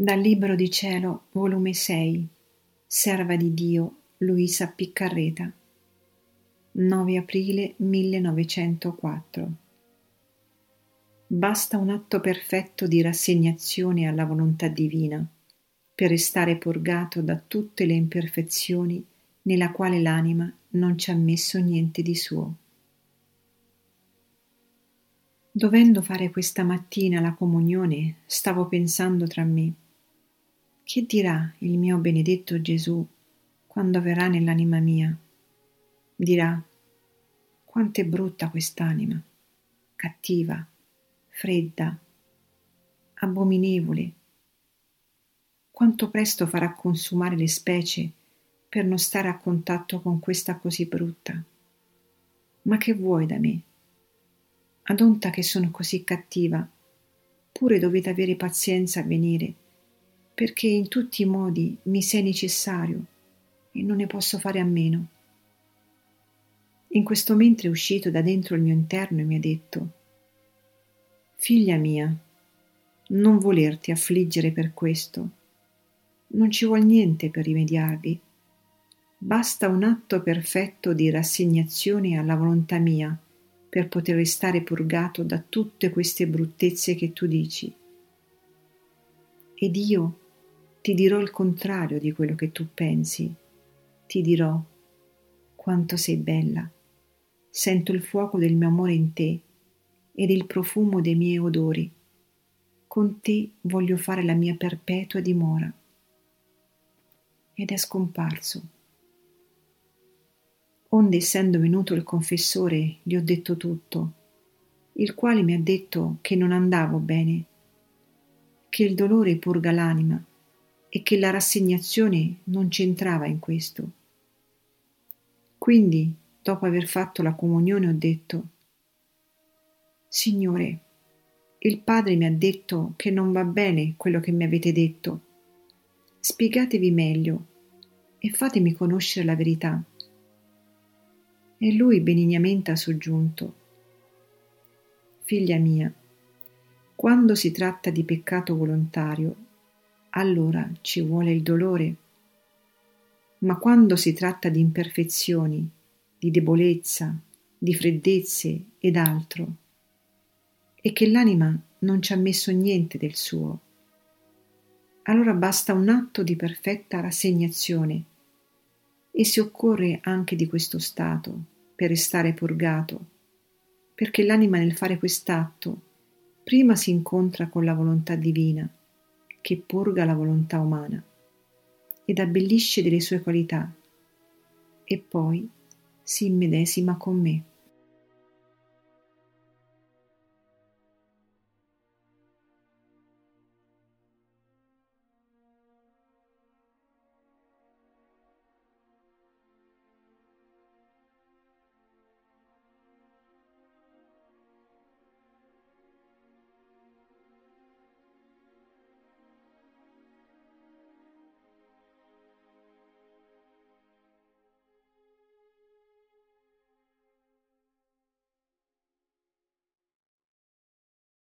Dal Libro di Cielo, volume 6, Serva di Dio, Luisa Piccarreta, 9 aprile 1904. Basta un atto perfetto di rassegnazione alla volontà divina per restare purgato da tutte le imperfezioni nella quale l'anima non ci ha messo niente di suo. Dovendo fare questa mattina la comunione, stavo pensando tra me che dirà il mio benedetto Gesù quando verrà nell'anima mia? Dirà, quanto è brutta quest'anima, cattiva, fredda, abominevole. Quanto presto farà consumare le specie per non stare a contatto con questa così brutta. Ma che vuoi da me? Adonta che sono così cattiva, pure dovete avere pazienza a venire perché in tutti i modi mi sei necessario e non ne posso fare a meno. In questo mentre è uscito da dentro il mio interno e mi ha detto Figlia mia, non volerti affliggere per questo. Non ci vuol niente per rimediarvi. Basta un atto perfetto di rassegnazione alla volontà mia per poter restare purgato da tutte queste bruttezze che tu dici. Ed io ti dirò il contrario di quello che tu pensi. Ti dirò quanto sei bella. Sento il fuoco del mio amore in te ed il profumo dei miei odori. Con te voglio fare la mia perpetua dimora. Ed è scomparso. Onde essendo venuto il confessore gli ho detto tutto, il quale mi ha detto che non andavo bene, che il dolore purga l'anima e che la rassegnazione non c'entrava in questo. Quindi, dopo aver fatto la comunione, ho detto, Signore, il Padre mi ha detto che non va bene quello che mi avete detto. Spiegatevi meglio e fatemi conoscere la verità. E lui benignamente ha soggiunto, Figlia mia, quando si tratta di peccato volontario, allora ci vuole il dolore. Ma quando si tratta di imperfezioni, di debolezza, di freddezze ed altro, e che l'anima non ci ha messo niente del suo, allora basta un atto di perfetta rassegnazione e si occorre anche di questo stato per restare purgato, perché l'anima nel fare quest'atto prima si incontra con la volontà divina che purga la volontà umana ed abbellisce delle sue qualità e poi si immedesima con me.